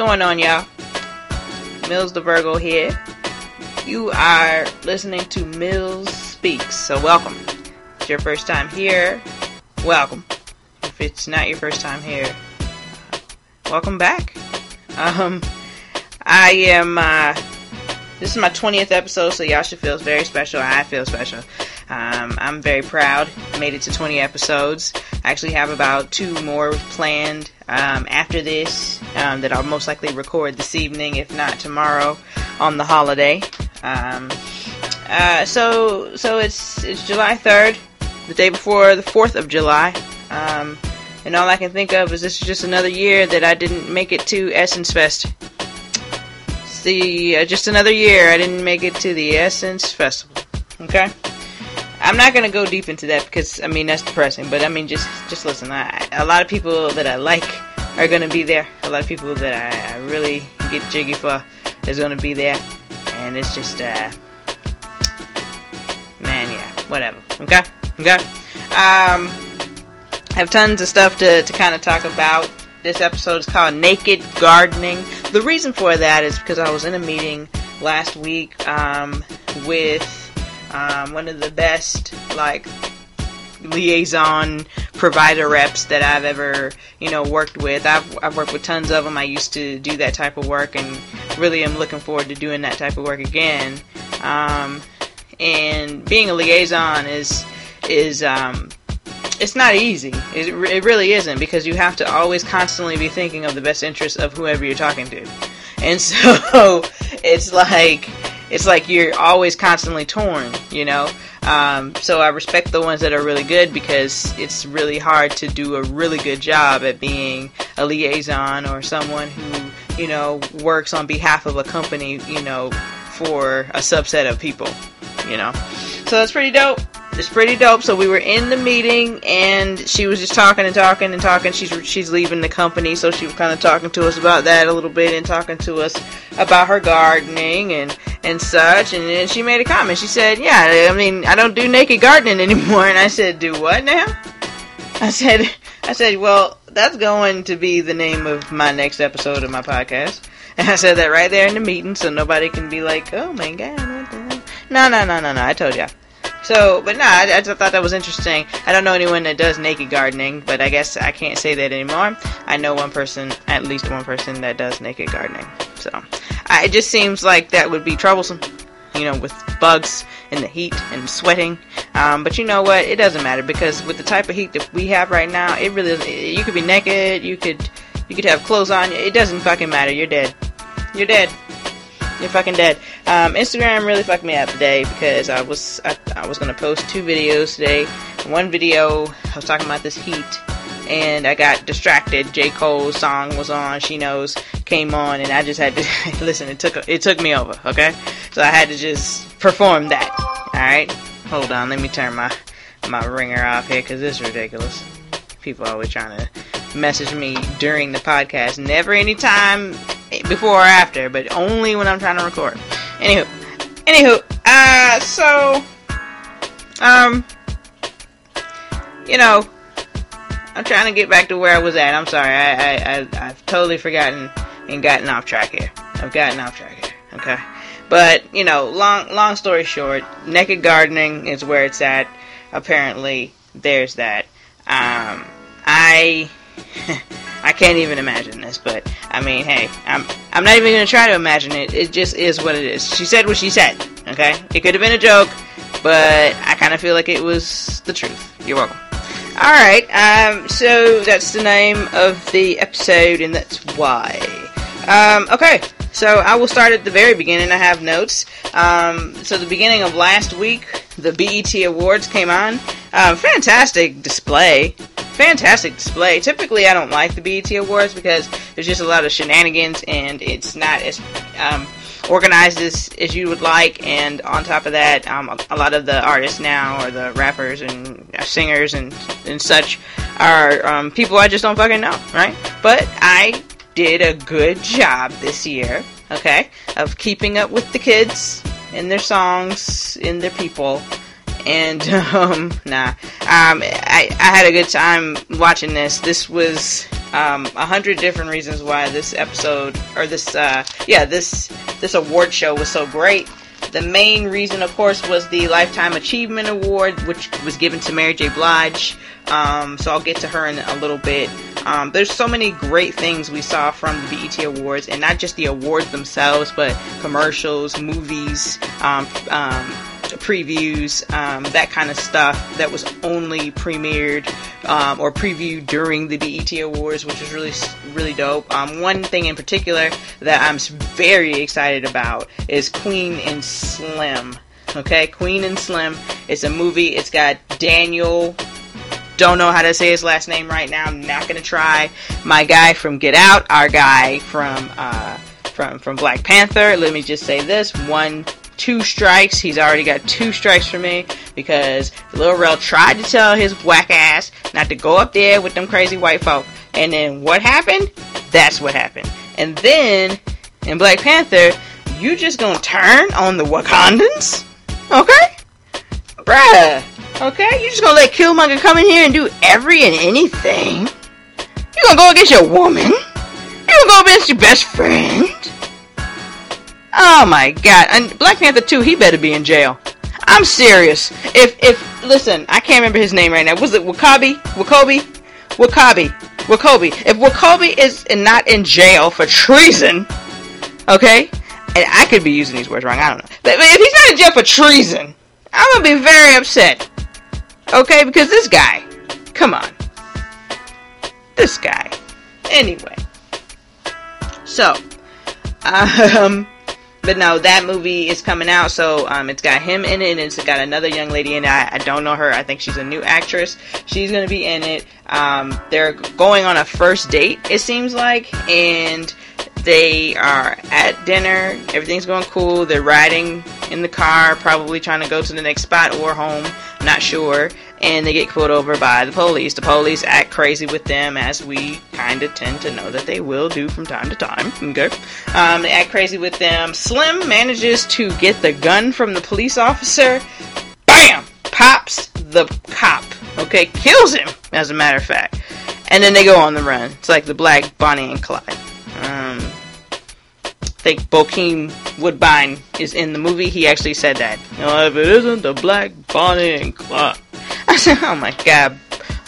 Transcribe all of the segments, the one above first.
going on, y'all? Mills the Virgo here. You are listening to Mills Speaks, so welcome. If it's your first time here, welcome. If it's not your first time here, welcome back. Um, I am, uh, this is my 20th episode, so y'all should feel very special. I feel special. Um, I'm very proud. Made it to 20 episodes. I actually have about two more planned um, after this um, that I'll most likely record this evening, if not tomorrow, on the holiday. Um, uh, so, so it's it's July 3rd, the day before the 4th of July. Um, and all I can think of is this is just another year that I didn't make it to Essence Fest. See, uh, just another year I didn't make it to the Essence Festival. Okay. I'm not gonna go deep into that because I mean that's depressing. But I mean just just listen. I, a lot of people that I like are gonna be there. A lot of people that I, I really get jiggy for is gonna be there, and it's just uh, man, yeah, whatever. Okay, okay. Um, I have tons of stuff to to kind of talk about. This episode is called Naked Gardening. The reason for that is because I was in a meeting last week um, with um, one of the best like liaison provider reps that I've ever you know worked with. I've I've worked with tons of them. I used to do that type of work, and really am looking forward to doing that type of work again. Um, and being a liaison is is um, it's not easy. It, it really isn't because you have to always constantly be thinking of the best interests of whoever you're talking to, and so it's like it's like you're always constantly torn, you know. Um, so I respect the ones that are really good because it's really hard to do a really good job at being a liaison or someone who, you know, works on behalf of a company, you know, for a subset of people, you know. So that's pretty dope. It's pretty dope. So we were in the meeting, and she was just talking and talking and talking. She's she's leaving the company, so she was kind of talking to us about that a little bit and talking to us about her gardening and and such. And then she made a comment. She said, "Yeah, I mean, I don't do naked gardening anymore." And I said, "Do what now?" I said, "I said, well, that's going to be the name of my next episode of my podcast." And I said that right there in the meeting, so nobody can be like, "Oh my god, what the hell?" No, no, no, no, no. I told ya. So, but nah, I, I just thought that was interesting. I don't know anyone that does naked gardening, but I guess I can't say that anymore. I know one person, at least one person, that does naked gardening. So, I, it just seems like that would be troublesome, you know, with bugs and the heat and sweating. Um, but you know what? It doesn't matter because with the type of heat that we have right now, it really is, you could be naked, you could you could have clothes on. It doesn't fucking matter. You're dead. You're dead. You're fucking dead. Um, Instagram really fucked me up today because I was I, I was gonna post two videos today. One video I was talking about this heat, and I got distracted. J Cole's song was on. She knows came on, and I just had to listen. It took it took me over. Okay, so I had to just perform that. All right, hold on. Let me turn my my ringer off here because this is ridiculous. People always trying to message me during the podcast. Never any time before or after, but only when I'm trying to record. Anywho, anywho, uh, so, um, you know, I'm trying to get back to where I was at. I'm sorry, I, I, I I've totally forgotten and gotten off track here. I've gotten off track here. Okay, but you know, long, long story short, naked gardening is where it's at. Apparently, there's that. Um, I. I can't even imagine this, but I mean, hey, I'm I'm not even gonna try to imagine it. It just is what it is. She said what she said. Okay, it could have been a joke, but I kind of feel like it was the truth. You're welcome. All right, um, so that's the name of the episode, and that's why. Um, okay, so I will start at the very beginning. I have notes. Um, so the beginning of last week, the BET Awards came on. Um, fantastic display fantastic display. Typically, I don't like the BET Awards because there's just a lot of shenanigans and it's not as um, organized as, as you would like. And on top of that, um, a, lot of the artists now, or the rappers and singers and, and such, are um, people I just don't fucking know, right? But I did a good job this year, okay, of keeping up with the kids and their songs and their people and um, nah, um, I, I had a good time watching this. This was um, a hundred different reasons why this episode or this uh, yeah this this award show was so great. The main reason, of course, was the Lifetime Achievement Award, which was given to Mary J. Blige. Um, so I'll get to her in a little bit. Um, there's so many great things we saw from the BET Awards, and not just the awards themselves, but commercials, movies, um, um, previews, um, that kind of stuff that was only premiered um, or previewed during the BET Awards, which is really, really dope. Um, one thing in particular that I'm very excited about is Queen and Slim. Okay, Queen and Slim. It's a movie. It's got Daniel don't know how to say his last name right now. I'm not gonna try. My guy from Get Out, our guy from uh, from from Black Panther. Let me just say this: one, two strikes. He's already got two strikes for me because Lil Rel tried to tell his whack ass not to go up there with them crazy white folk. And then what happened? That's what happened. And then in Black Panther, you just gonna turn on the Wakandans? Okay, bruh. Okay? You're just gonna let Killmonger come in here and do every and anything? You gonna go against your woman? You gonna go against your best friend? Oh my god. And Black Panther 2, he better be in jail. I'm serious. If, if, listen, I can't remember his name right now. Was it W'Kabi? W'Kabi? W'Kabi. W'Kabi. If W'Kabi is not in jail for treason, okay? And I could be using these words wrong, I don't know. But if he's not in jail for treason, I'm gonna be very upset. Okay, because this guy, come on. This guy. Anyway. So, um, but no, that movie is coming out, so um, it's got him in it, and it's got another young lady in it. I, I don't know her. I think she's a new actress. She's gonna be in it. Um, they're going on a first date, it seems like, and they are at dinner. Everything's going cool. They're riding in the car, probably trying to go to the next spot or home not sure, and they get pulled over by the police. The police act crazy with them, as we kind of tend to know that they will do from time to time. Okay, um, they act crazy with them. Slim manages to get the gun from the police officer. Bam! Pops the cop. Okay, kills him. As a matter of fact, and then they go on the run. It's like the Black Bonnie and Clyde. Um, think Bokeem Woodbine is in the movie. He actually said that. You know, if it isn't the Black Bonnie and Clyde. I said, oh my god.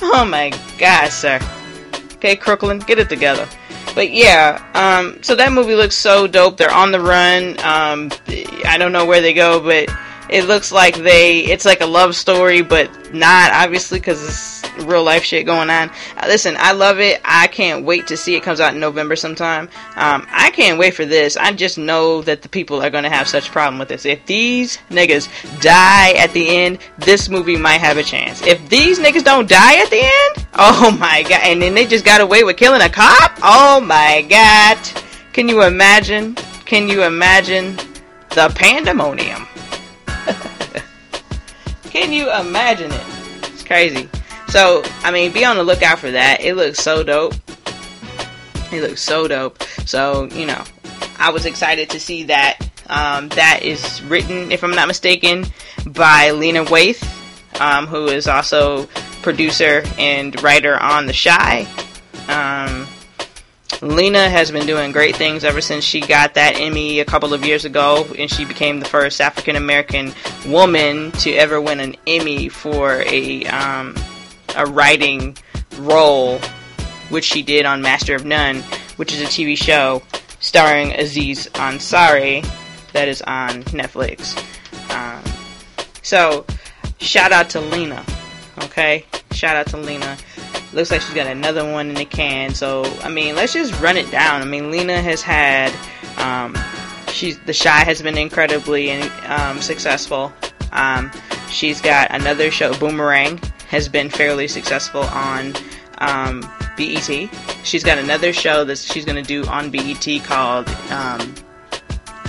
Oh my god, sir. Okay, Crooklyn, get it together. But yeah, um, so that movie looks so dope. They're on the run. Um, I don't know where they go, but it looks like they, it's like a love story, but not obviously because it's real life shit going on. Uh, listen, I love it. I can't wait to see it comes out in November sometime. Um, I can't wait for this. I just know that the people are going to have such problem with this. If these niggas die at the end, this movie might have a chance. If these niggas don't die at the end, oh my god, and then they just got away with killing a cop, oh my god. Can you imagine? Can you imagine the pandemonium? Can you imagine it? It's crazy. So, I mean, be on the lookout for that. It looks so dope. It looks so dope. So, you know, I was excited to see that. Um, that is written, if I'm not mistaken, by Lena Waithe, um, who is also producer and writer on The Chi. Um, Lena has been doing great things ever since she got that Emmy a couple of years ago, and she became the first African American woman to ever win an Emmy for a um, a writing role, which she did on Master of None, which is a TV show starring Aziz Ansari that is on Netflix. Um, so, shout out to Lena. Okay, shout out to Lena. Looks like she's got another one in the can. So I mean, let's just run it down. I mean, Lena has had, um, she's the Chi has been incredibly um, successful. Um, she's got another show, Boomerang, has been fairly successful on um, BET. She's got another show that she's going to do on BET called um,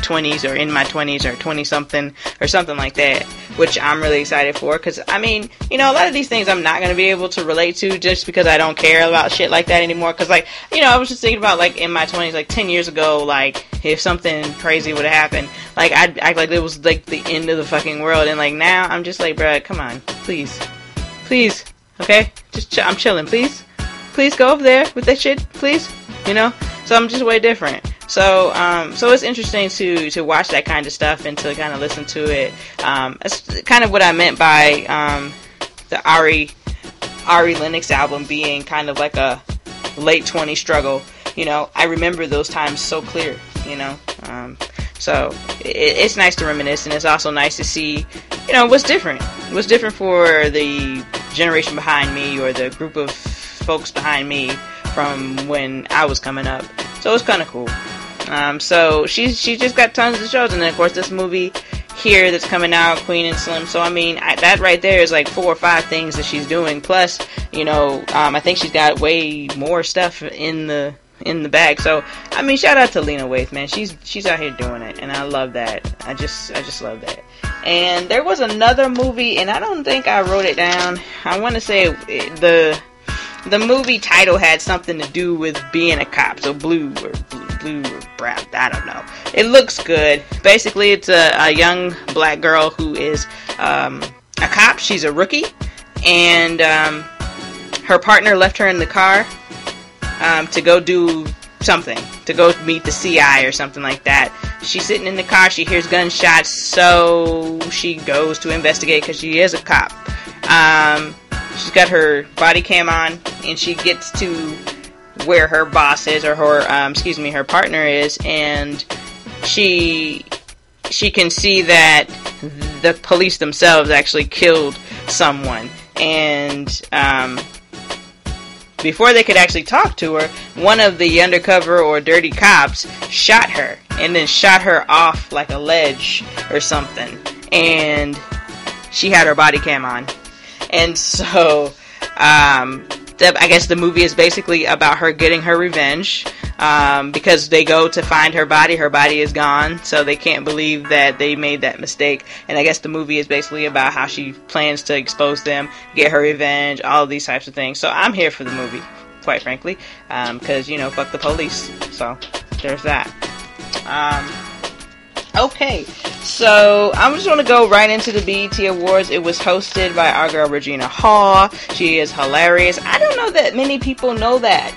20s or in my 20s or 20 something or something like that, which I'm really excited for. Because, I mean, you know, a lot of these things I'm not going to be able to relate to just because I don't care about shit like that anymore. Because, like, you know, I was just thinking about, like, in my 20s, like 10 years ago, like, if something crazy would have happened, like, I'd act like it was, like, the end of the fucking world. And, like, now I'm just like, bruh, come on, please. Please. Okay? Just, ch- I'm chilling, please. please go over there with that shit, please. You know, so I'm just way different. So, um, so it's interesting to to watch that kind of stuff and to kind of listen to it. Um, that's kind of what I meant by um, the Ari Ari Lennox album being kind of like a late 20 struggle. You know, I remember those times so clear. You know, um, so it, it's nice to reminisce, and it's also nice to see, you know, what's different. What's different for the generation behind me or the group of folks behind me from when I was coming up. So it's kind of cool. Um, so she's she just got tons of shows, and then of course this movie here that's coming out, Queen and Slim. So I mean, I, that right there is like four or five things that she's doing. Plus, you know, um, I think she's got way more stuff in the in the bag. So I mean, shout out to Lena Waithe, man. She's she's out here doing it, and I love that. I just I just love that. And there was another movie, and I don't think I wrote it down. I want to say the the movie title had something to do with being a cop. So blue or blue, blue or brown. I don't know. It looks good. Basically, it's a, a young black girl who is um, a cop. She's a rookie, and um, her partner left her in the car um, to go do something, to go meet the CI or something like that. She's sitting in the car. She hears gunshots, so she goes to investigate because she is a cop. Um, she's got her body cam on, and she gets to where her boss is, or her, um, excuse me, her partner is, and she she can see that the police themselves actually killed someone, and um, before they could actually talk to her, one of the undercover or dirty cops shot her, and then shot her off like a ledge or something, and she had her body cam on, and so um, the, I guess the movie is basically about her getting her revenge um, because they go to find her body. Her body is gone, so they can't believe that they made that mistake. And I guess the movie is basically about how she plans to expose them, get her revenge, all these types of things. So I'm here for the movie, quite frankly, because um, you know, fuck the police. So there's that. Um, Okay, so I'm just going to go right into the BET Awards. It was hosted by our girl Regina Hall. She is hilarious. I don't know that many people know that.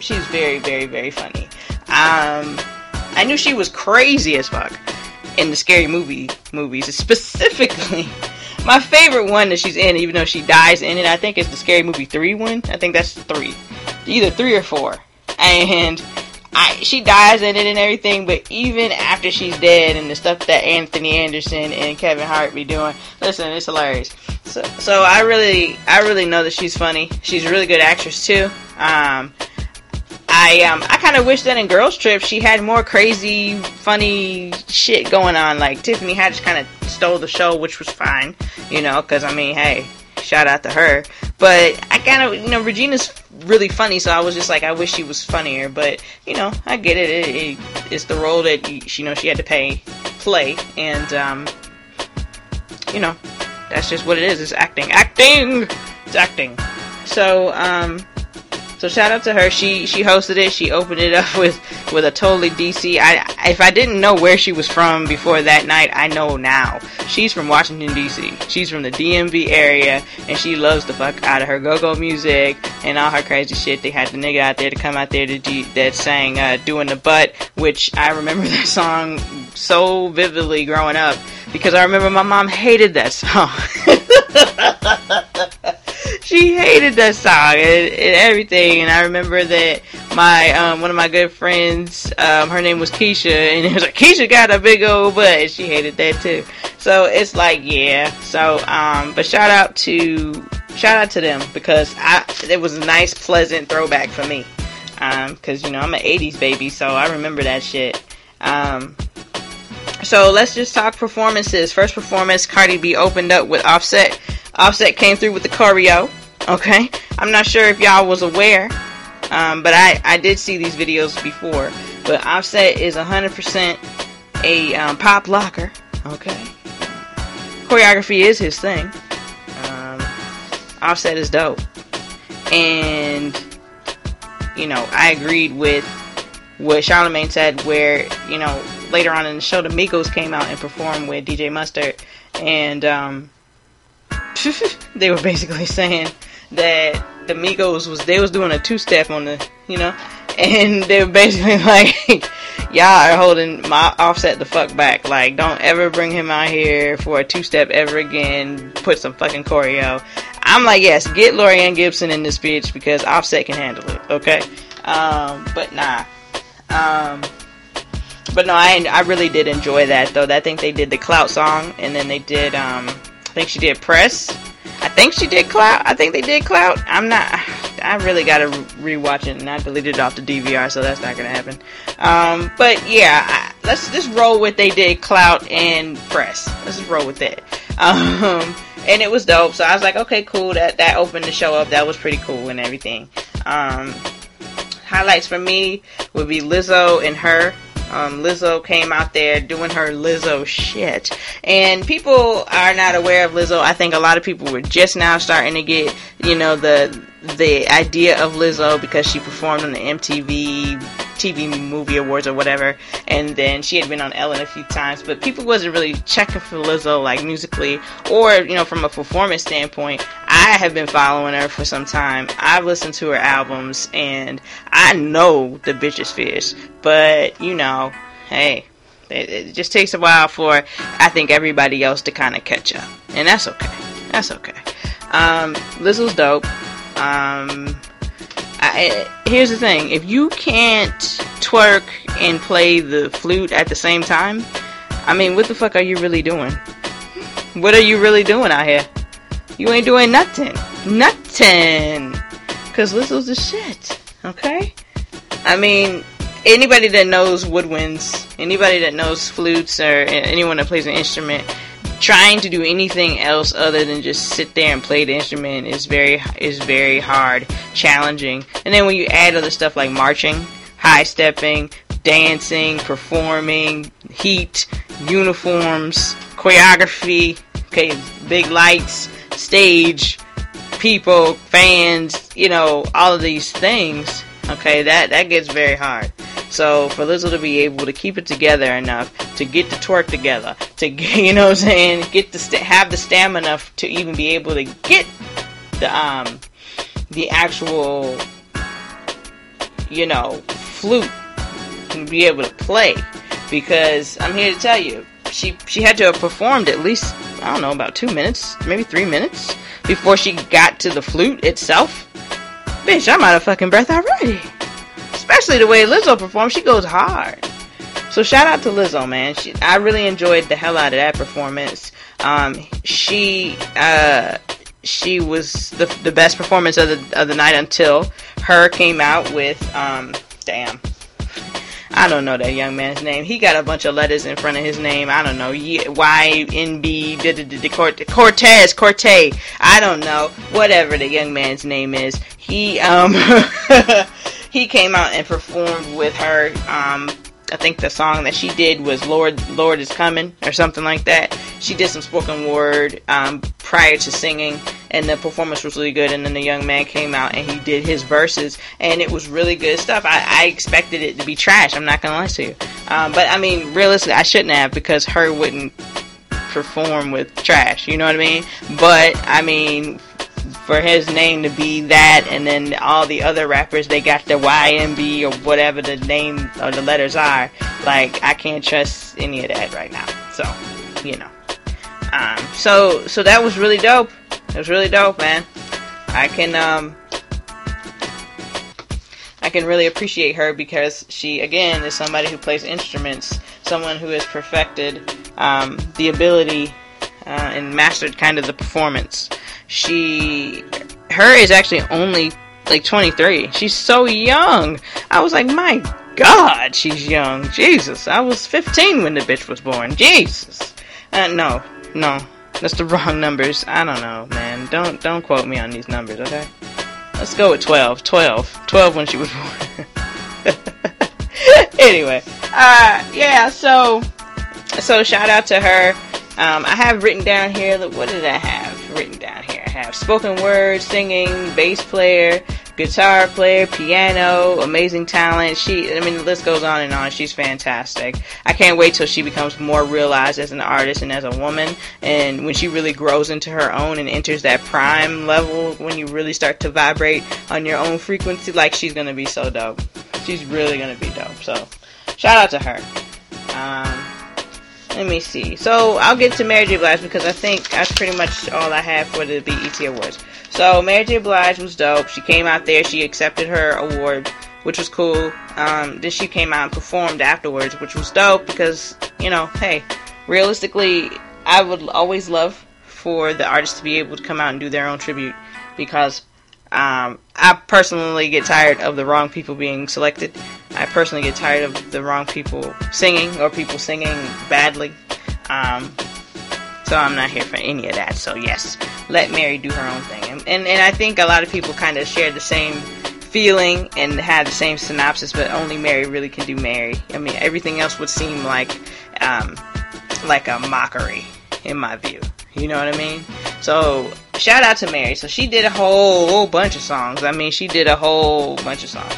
She's very, very, very funny. Um, I knew she was crazy as fuck in the scary movie movies, specifically. My favorite one that she's in, even though she dies in it, I think it's the Scary Movie 3 one. I think that's 3. Either 3 or 4. And I, she dies in it and everything, but even after she's dead and the stuff that Anthony Anderson and Kevin Hart be doing, listen, it's hilarious. So, so I really, I really know that she's funny. She's a really good actress too. Um, I, um, I kind of wish that in Girls Trip she had more crazy, funny shit going on. Like Tiffany Haddish kind of stole the show, which was fine, you know, because I mean, hey, shout out to her. But I kind of, you know, Regina's really funny, so I was just like, I wish she was funnier. But you know, I get it. it, it it's the role that you, know she had to pay play, and um, you know, that's just what it is. It's acting, acting, it's acting. So um, so shout out to her. She she hosted it. She opened it up with with a totally DC. I if I didn't know where she was from before that night, I know now. She's from Washington D.C. She's from the DMV area, and she loves the fuck out of her go-go music and all her crazy shit. They had the nigga out there to come out there to G, that sang uh, "Doing the Butt," which I remember that song so vividly growing up because I remember my mom hated that song. she hated that song and, and, everything. And I remember that my um, one of my good friends, um, her name was Keisha, and it was like Keisha got a big old butt. She hated that too. So it's like yeah. So um, but shout out to shout out to them because I it was a nice, pleasant throwback for me. Um, cause you know I'm an '80s baby, so I remember that shit. Um, so let's just talk performances. First performance, Cardi B opened up with Offset Offset came through with the choreo. Okay, I'm not sure if y'all was aware, um, but I I did see these videos before. But Offset is 100% a um, pop locker. Okay, choreography is his thing. Um, Offset is dope, and you know I agreed with what Charlemagne said, where you know later on in the show the Migos came out and performed with DJ Mustard, and um, they were basically saying that the Migos was they was doing a two step on the you know, and they were basically like, y'all are holding my offset the fuck back. Like, don't ever bring him out here for a two step ever again. Put some fucking choreo. I'm like, yes, get Laurieann Gibson in this bitch because Offset can handle it. Okay, um, but nah. Um, but no, I I really did enjoy that though. I think they did the Clout song, and then they did um, I think she did Press. I think she did Clout. I think they did Clout. I'm not. I really gotta rewatch it, and I deleted it off the DVR, so that's not gonna happen. Um, but yeah, I, let's just roll with they did Clout and Press. Let's just roll with that. Um, and it was dope. So I was like, okay, cool. That that opened the show up. That was pretty cool and everything. Um, highlights for me would be Lizzo and her. Um, Lizzo came out there doing her Lizzo shit. And people are not aware of Lizzo. I think a lot of people were just now starting to get, you know, the the idea of Lizzo because she performed on the MTV TV Movie Awards or whatever, and then she had been on Ellen a few times, but people wasn't really checking for Lizzo like musically or you know from a performance standpoint. I have been following her for some time. I've listened to her albums, and I know the bitch is fierce, but you know, hey. It, just takes a while for I think everybody else to kind of catch up, and that's okay. That's okay. Um, Lizzo's dope. Um, Here's the thing: if you can't twerk and play the flute at the same time, I mean, what the fuck are you really doing? What are you really doing out here? You ain't doing nothing, nothing. Cause Lizzo's the shit. Okay. I mean, anybody that knows woodwinds, anybody that knows flutes, or anyone that plays an instrument, trying to do anything else other than just sit there and play the instrument is very is very hard, challenging. And then when you add other stuff like marching, high stepping, dancing, performing, heat, uniforms, choreography, okay, big lights, stage, people, fans, you know, all of these things, okay, that that gets very hard. So for Lizzo to be able to keep it together enough to get the twerk together, to you know what I'm saying, get the st- have the stamina enough to even be able to get the um the actual you know flute and be able to play because I'm here to tell you she she had to have performed at least I don't know about two minutes maybe three minutes before she got to the flute itself. Bitch, I'm out of fucking breath already especially the way Lizzo performs. She goes hard. So shout out to Lizzo, man. She, I really enjoyed the hell out of that performance. Um, she uh, she was the the best performance of the of the night until H.E.R. came out with um, damn. I don't know that young man's name. He got a bunch of letters in front of his name. I don't know. Y N B Cortez Cortez. I don't know. Whatever the young man's name is. He um he came out and performed with her. Um, I think the song that she did was "Lord, Lord is Coming" or something like that. She did some spoken word um, prior to singing, and the performance was really good. And then the young man came out and he did his verses, and it was really good stuff. I, I expected it to be trash. I'm not gonna lie to you, um, but I mean, realistically, I shouldn't have because H.E.R. wouldn't perform with trash. You know what I mean? But I mean, for his name to be that, and then all the other rappers they got the YMB or whatever the name or the letters are. Like I can't trust any of that right now. So, you know. Um, so so that was really dope. It was really dope, man. I can um I can really appreciate her because she again is somebody who plays instruments, someone who has perfected um, the ability uh, and mastered kind of the performance she H.E.R. is actually only like 23. She's so young. I was like, my God, she's young. Jesus, I was 15 when the bitch was born. Jesus. Uh, no, no, that's the wrong numbers. I don't know, man. Don't don't quote me on these numbers, okay? Let's go with 12. 12. 12 when she was born. anyway, uh, yeah. So, so shout out to her. Um, I have written down here. What did I have written down here? Have spoken word, singing, bass player, guitar player, piano, amazing talent. She, I mean, the list goes on and on. She's fantastic. I can't wait till she becomes more realized as an artist and as a woman, and when she really grows into her own and enters that prime level, when you really start to vibrate on your own frequency, like she's gonna be so dope. She's really gonna be dope. So, shout out to her. Um, let me see. So I'll get to Mary J. Blige because I think that's pretty much all I have for the BET Awards. So Mary J. Blige was dope. She came out there. She accepted her award, which was cool. Um, then she came out and performed afterwards, which was dope because you know, hey, realistically, I would always love for the artists to be able to come out and do their own tribute because um, I personally get tired of the wrong people being selected. I personally get tired of the wrong people singing or people singing badly. Um, so I'm not here for any of that. So yes, let Mary do her own thing. And and, and I think a lot of people kind of share the same feeling and have the same synopsis, but only Mary really can do Mary. I mean, everything else would seem like um, like a mockery in my view. You know what I mean? So shout out to Mary. So she did a whole, whole bunch of songs. I mean, she did a whole bunch of songs.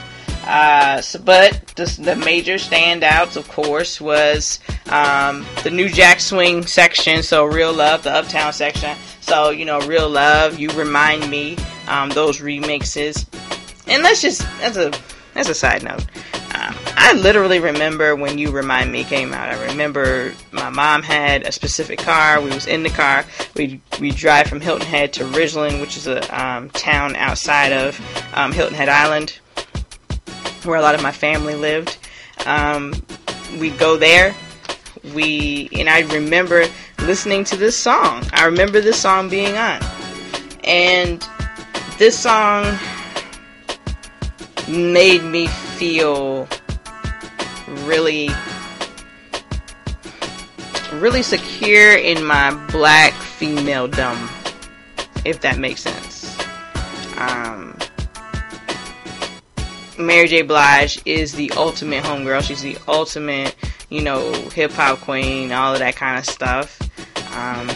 Uh, so, but the, the, major standouts, of course, was um, the New Jack Swing section. So Real Love, the Uptown section. So you know, Real Love, You Remind Me, um, those remixes. And let's just as a as a side note, I literally remember when You Remind Me came out. I remember my mom had a specific car. We was in the car. We we drive from Hilton Head to Ridgeland, which is a um, town outside of um, Hilton Head Island, where a lot of my family lived. Um, we go there. We and I remember listening to this song. I remember this song being on, and this song made me feel really really secure in my black female dumb if that makes sense um, Mary J. Blige is the ultimate homegirl. She's the ultimate, you know, hip hop queen, all of that kind of stuff. Um,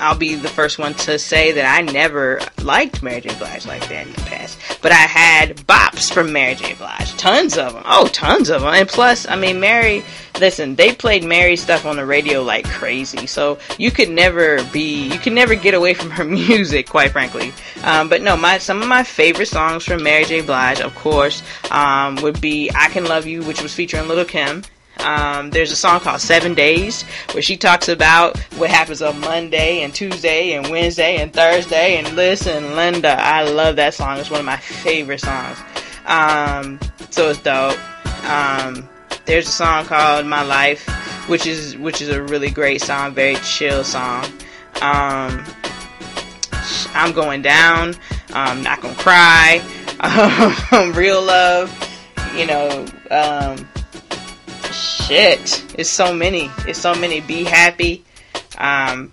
I'll be the first one to say that I never liked Mary J. Blige like that in the past. But I had bops from Mary J. Blige. Tons of them. Oh, tons of them. And plus, I mean, Mary, listen, they played Mary stuff on the radio like crazy. So you could never be, you could never get away from her music, quite frankly. Um, but no, my, some of my favorite songs from Mary J. Blige, of course, um, would be I Can Love You, which was featuring Little Kim. Um, there's a song called Seven Days where she talks about what happens on Monday and Tuesday and Wednesday and Thursday. And listen, Linda, I love that song. It's one of my favorite songs. Um, so it's dope. Um, there's a song called My Life, which is which is a really great song, very chill song. Um, I'm going down. I'm not gonna cry. real love. You know. Shit. It's so many. It's so many. Be happy. Um,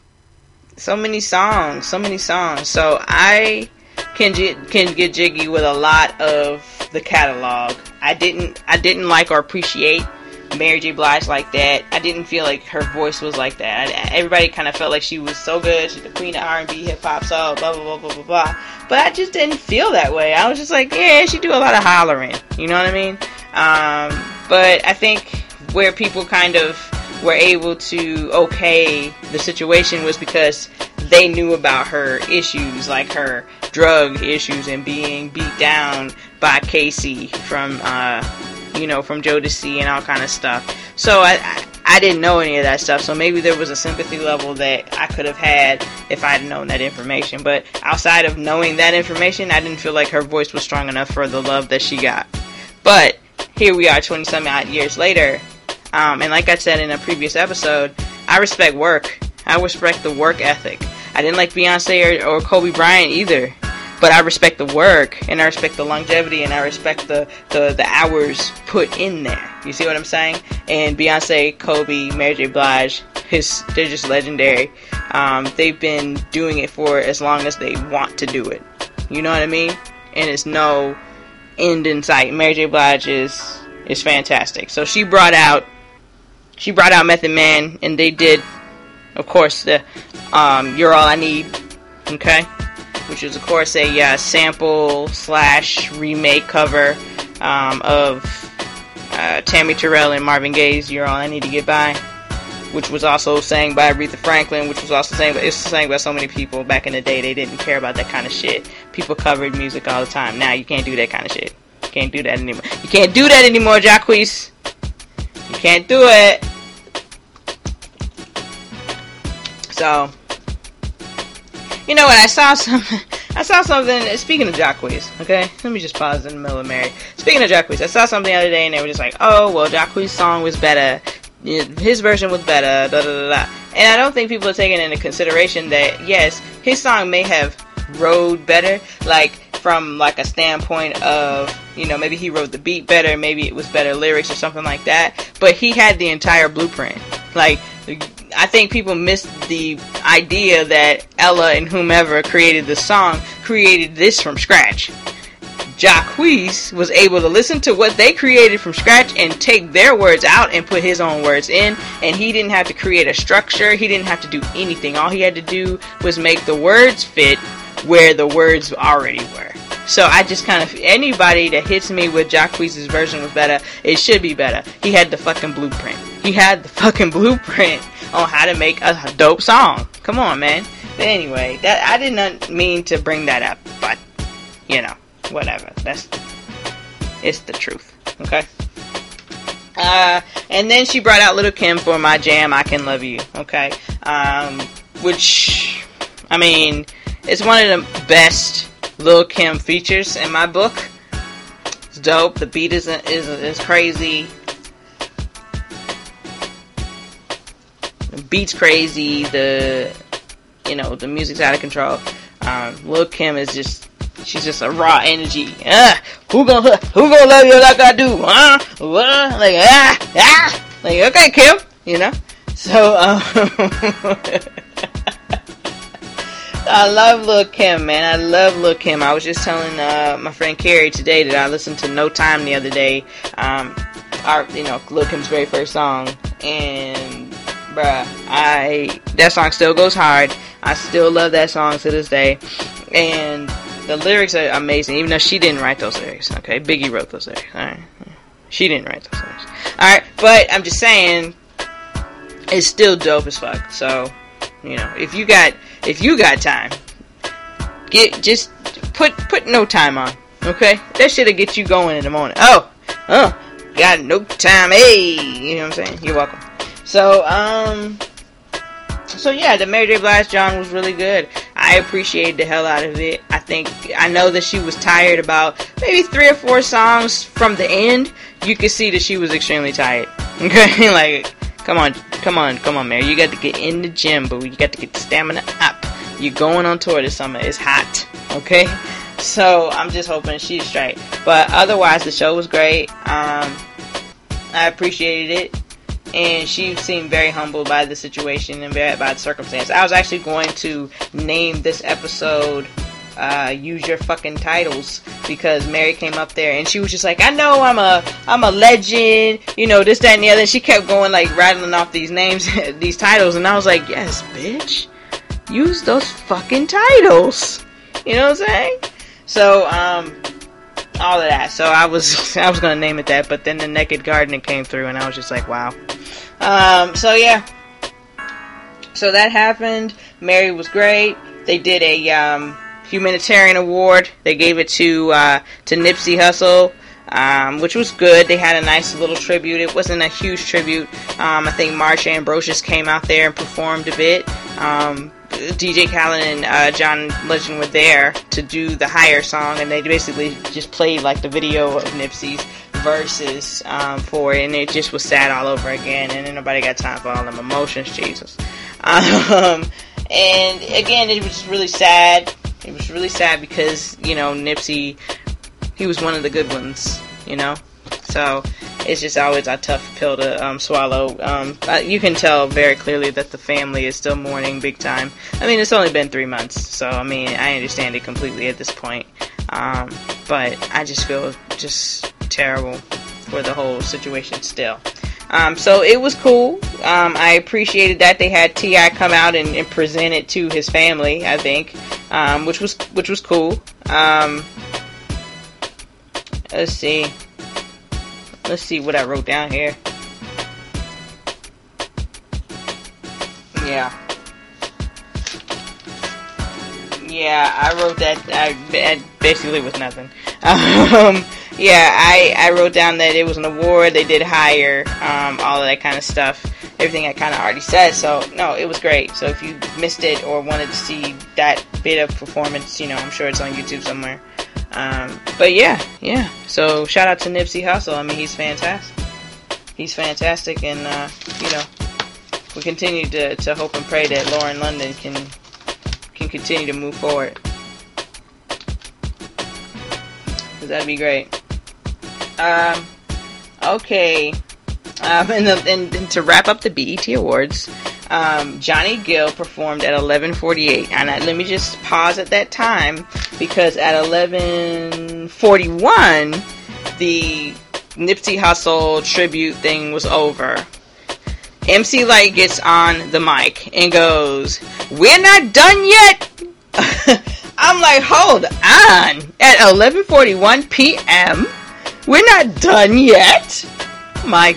so many songs. So many songs. So I can can get jiggy with a lot of the catalog. I didn't I didn't like or appreciate Mary J. Blige like that. I didn't feel like her voice was like that. everybody kind of felt like she was so good. She's the queen of R&B, hip hop, so blah blah blah blah blah blah. But I just didn't feel that way. I was just like, yeah, she do a lot of hollering. You know what I mean? Um, but I think where people kind of were able to okay the situation was because they knew about her issues, like her drug issues and being beat down by K-Ci from, uh, you know, from Jodeci and all kind of stuff. So I, I, I didn't know any of that stuff. So maybe there was a sympathy level that I could have had if I'd known that information. But outside of knowing that information, I didn't feel like her voice was strong enough for the love that she got. But here we are, 20 some odd years later, um, and like I said in a previous episode, I respect work. I respect the work ethic. I didn't like Beyonce or, or Kobe Bryant either, but I respect the work and I respect the longevity and I respect the, the, the hours put in there. You see what I'm saying? And Beyonce, Kobe, Mary J. Blige, his, they're just legendary. Um, they've been doing it for as long as they want to do it. You know what I mean? And it's no end in sight. Mary J. Blige is is fantastic. So she brought out she brought out Method Man, and they did, of course, the um, "You're All I Need," okay, which is of course a uh, sample slash remake cover um, of uh, Tammy Terrell and Marvin Gaye's "You're All I Need to Get By." which was also sang by Aretha Franklin, which was also sang by, it's sang by so many people back in the day. They didn't care about that kind of shit. People covered music all the time. Now you can't do that kind of shit. You can't do that anymore. You can't do that anymore, Jacquees. You can't do it. So, you know what? I saw something. I saw something. Speaking of Jacquees, okay, let me just pause in the middle of Mary. Speaking of Jacquees, I saw something the other day, and they were just like, "Oh, well, Jacquees' song was better his version was better, da da da da. And I don't think people are taking into consideration that yes, his song may have rode better, like from like a standpoint of you know maybe he wrote the beat better, maybe it was better lyrics or something like that. But he had the entire blueprint. Like I think people missed the idea that Ella and whomever created the song created this from scratch. Jacquees was able to listen to what they created from scratch and take their words out and put his own words in. And he didn't have to create a structure. He didn't have to do anything. All he had to do was make the words fit where the words already were. So I just kind of anybody that hits me with Jacquees' version was better. It should be better. He had the fucking blueprint. He had the fucking blueprint on how to make a dope song. Come on, man. But anyway, that I did not mean to bring that up, but you know whatever. That's it's the truth. Okay. Uh, and then she brought out Little Kim for my jam, I Can Love You. Okay. Um, which, I mean, it's one of the best Lil Kim features in my book. It's dope. The beat isn't is is crazy. The beat's crazy. The you know the music's out of control. Um, Lil Kim is just She's just a raw energy. Uh, who gonna who gonna love you like I do? Huh? What? Like ah ah. Like okay, Kim. You know. So um, I love Lil Kim, man. I love Lil Kim. I was just telling uh, my friend Carrie today that I listened to No Time the other day. Um, our you know Lil Kim's very first song, and bruh, I that song still goes hard. I still love that song to this day, and the lyrics are amazing, even though she didn't write those lyrics. Okay, Biggie wrote those lyrics. All right, she didn't write those lyrics. All right, but I'm just saying, it's still dope as fuck. So, you know, if you got if you got time, get just put put no time on. Okay, that shit'll get you going in the morning. Oh, oh, got no time. Hey, you know what I'm saying? You're welcome. So, um. So yeah, the Mary J. Blige John was really good. I appreciated the hell out of it. I think I know that she was tired about maybe three or four songs from the end. You could see that she was extremely tired. Okay, like come on, come on, come on, Mary. You got to get in the gym, but you got to get the stamina up. You're going on tour this summer. It's hot. Okay, so I'm just hoping she's straight. But otherwise, the show was great. Um, I appreciated it and she seemed very humbled by the situation and by the circumstance. I was actually going to name this episode uh, "Use Your Fucking Titles" because Mary came up there and she was just like, "I know I'm a I'm a legend, you know this, that, and the other." And she kept going like rattling off these names, these titles, and I was like, "Yes, bitch, use those fucking titles." You know what I'm saying? So, um, all of that. So I was I was gonna name it that, but then the Naked Gardener came through, and I was just like, wow. Um, so yeah. So that happened. Mary was great. They did a um, humanitarian award. They gave it to uh, to Nipsey Hussle. Um, which was good. They had a nice little tribute. It wasn't a huge tribute. Um, I think Marsha Ambrosius came out there and performed a bit. Um, DJ Khaled and uh, John Legend were there to do the higher song, and they basically just played like the video of Nipsey's verses um, for it, and it just was sad all over again, and nobody got time for all them emotions, Jesus. Um, and again, it was really sad. It was really sad because you know Nipsey, he was one of the good ones, you know. So it's just always a tough pill to um, swallow. Um, you can tell very clearly that the family is still mourning big time. I mean, it's only been three months, so I mean, I understand it completely at this point. Um, but I just feel just terrible for the whole situation still. Um, so it was cool. Um, I appreciated that they had T.I. come out and, and, present it to his family. I think, um, which was which was cool. Um, let's see. Let's see what I wrote down here. Yeah. Yeah, I wrote that. I, basically was nothing. Yeah, I, I wrote down that it was an award. They did hire, um, all of that kind of stuff. Everything I kind of already said. So, no, it was great. So, if you missed it or wanted to see that bit of performance, you know, I'm sure it's on YouTube somewhere. Um, but yeah, yeah. So, shout out to Nipsey Hussle. I mean, he's fantastic. He's fantastic, and, uh, you know, we continue to, to hope and pray that Lauren London can can continue to move forward. Cause that'd be great. Um, okay. Um, and, the, and, and, to wrap up the BET Awards, um, Johnny Gill performed at 11:48, and I, let me just pause at that time because at 11:41, the Nipsey Hussle tribute thing was over. MC Lyte gets on the mic and goes, "We're not done yet." I'm like, "Hold on!" At 11:41 p.m., we're not done yet. My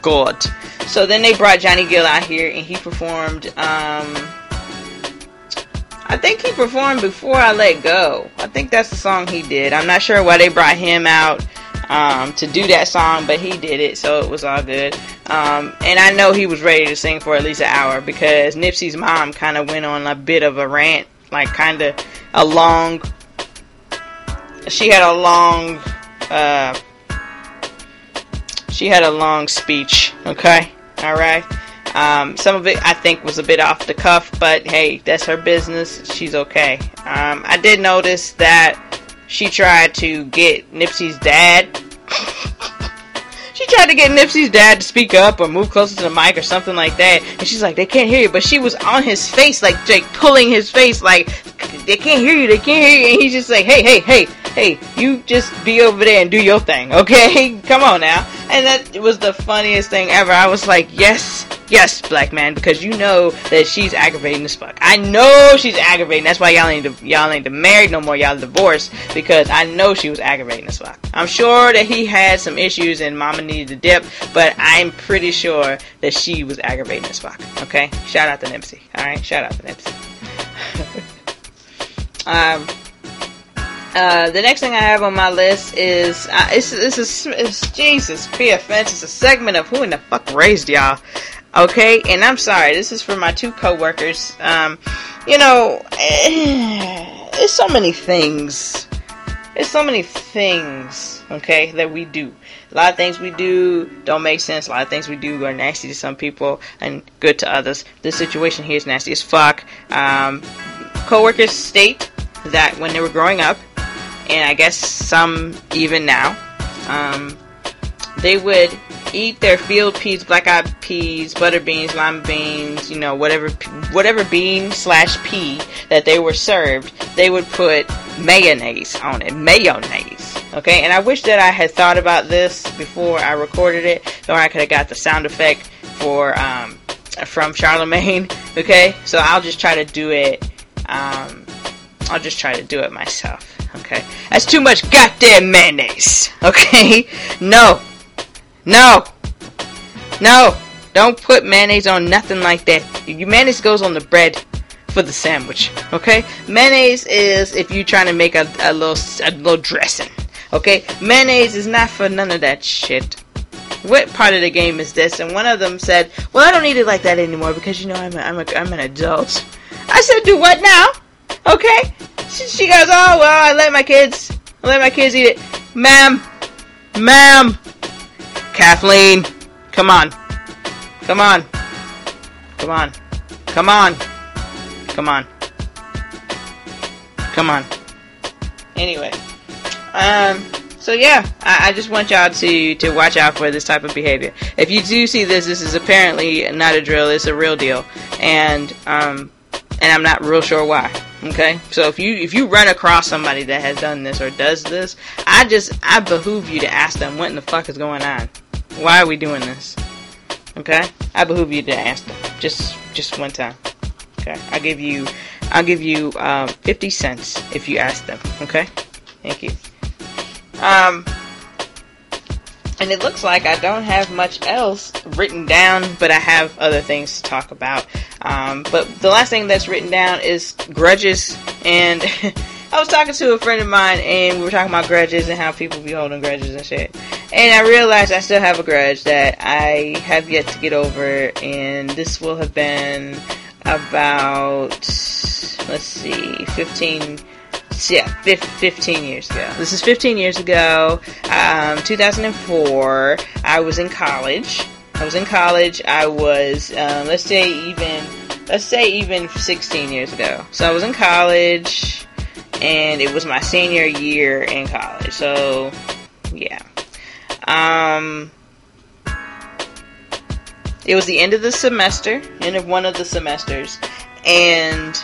God! So then they brought Johnny Gill out here, and he performed. Um, I think he performed before I let go. I think that's the song he did. I'm not sure why they brought him out um, to do that song, but he did it, so it was all good. Um, and I know he was ready to sing for at least an hour because Nipsey's mom kind of went on a bit of a rant, like kind of a long. She had a long. Uh, she had a long speech. Okay, all right. Um, some of it I think was a bit off the cuff, but hey, that's her business. She's okay. Um, I did notice that she tried to get Nipsey's dad. she tried to get Nipsey's dad to speak up or move closer to the mic or something like that. And she's like, they can't hear you. But she was on his face, like, like pulling his face, like, they can't hear you, they can't hear you. And he's just like, hey, hey, hey, hey, you just be over there and do your thing, okay? Come on now. And that was the funniest thing ever. I was like, yes, Yes, black man, because you know that she's aggravating as fuck. I know she's aggravating. That's why y'all ain't y'all ain't married no more. Y'all divorced because I know she was aggravating as fuck. I'm sure that he had some issues and Mama needed to dip, but I'm pretty sure that she was aggravating as fuck. Okay, shout out to Nipsey. All right, shout out to Nipsey. um. Uh, the next thing I have on my list is uh, it's, it's, it's, it's Jesus, offense. It's a segment of who in the fuck raised y'all. Okay, and I'm sorry, this is for my two coworkers. Um, you know, it's so many things. There's so many things, okay, that we do. A lot of things we do don't make sense. A lot of things we do are nasty to some people and good to others. This situation here is nasty as fuck. Um, coworkers state that when they were growing up, and I guess some even now, um, they would eat their field peas, black eyed peas, butter beans, lima beans, you know, whatever whatever bean slash pea that they were served, they would put mayonnaise on it. Mayonnaise. Okay, and I wish that I had thought about this before I recorded it, or I could have got the sound effect for um, from Charlemagne. Okay, so I'll just try to do it. Um, I'll just try to do it myself. Okay, that's too much goddamn mayonnaise. Okay, no, no! No! Don't put mayonnaise on nothing like that. Your mayonnaise goes on the bread for the sandwich. Okay? Mayonnaise is if you're trying to make a, a little a little dressing. Okay? Mayonnaise is not for none of that shit. What part of the game is this? And one of them said, "Well, I don't need it like that anymore because you know I'm a, I'm a, I'm an adult." I said, "Do what now?" Okay? She, goes, "Oh well, I let my kids, I let my kids eat it, ma'am, ma'am." Kathleen, come on. Come on. Come on. Come on. Come on. Come on. Anyway. Um so yeah, I, I, just want y'all to to watch out for this type of behavior. If you do see this, this is apparently not a drill; it's a real deal, and um, and I'm not real sure why. Okay, so if you if you run across somebody that has done this or does this, I just I behoove you to ask them what in the fuck is going on. Why are we doing this? Okay? I behoove you to ask them Just just one time. Okay? I'll give you I'll give you um, 50 cents if you ask them. Okay? Thank you. Um and it looks like I don't have much else written down, but I have other things to talk about. Um, but the last thing that's written down is grudges. And I was talking to a friend of mine, and we were talking about grudges and how people be holding grudges and shit. And I realized I still have a grudge that I have yet to get over, and this will have been about, let's see, 15 yeah, 15 years ago. This is 15 years ago, um, 2004. I was in college. I was in college. I was, um, let's say, even, let's say, even 16 years ago. So I was in college, and it was my senior year in college. So, yeah. Um, it was the end of the semester, end of one of the semesters, and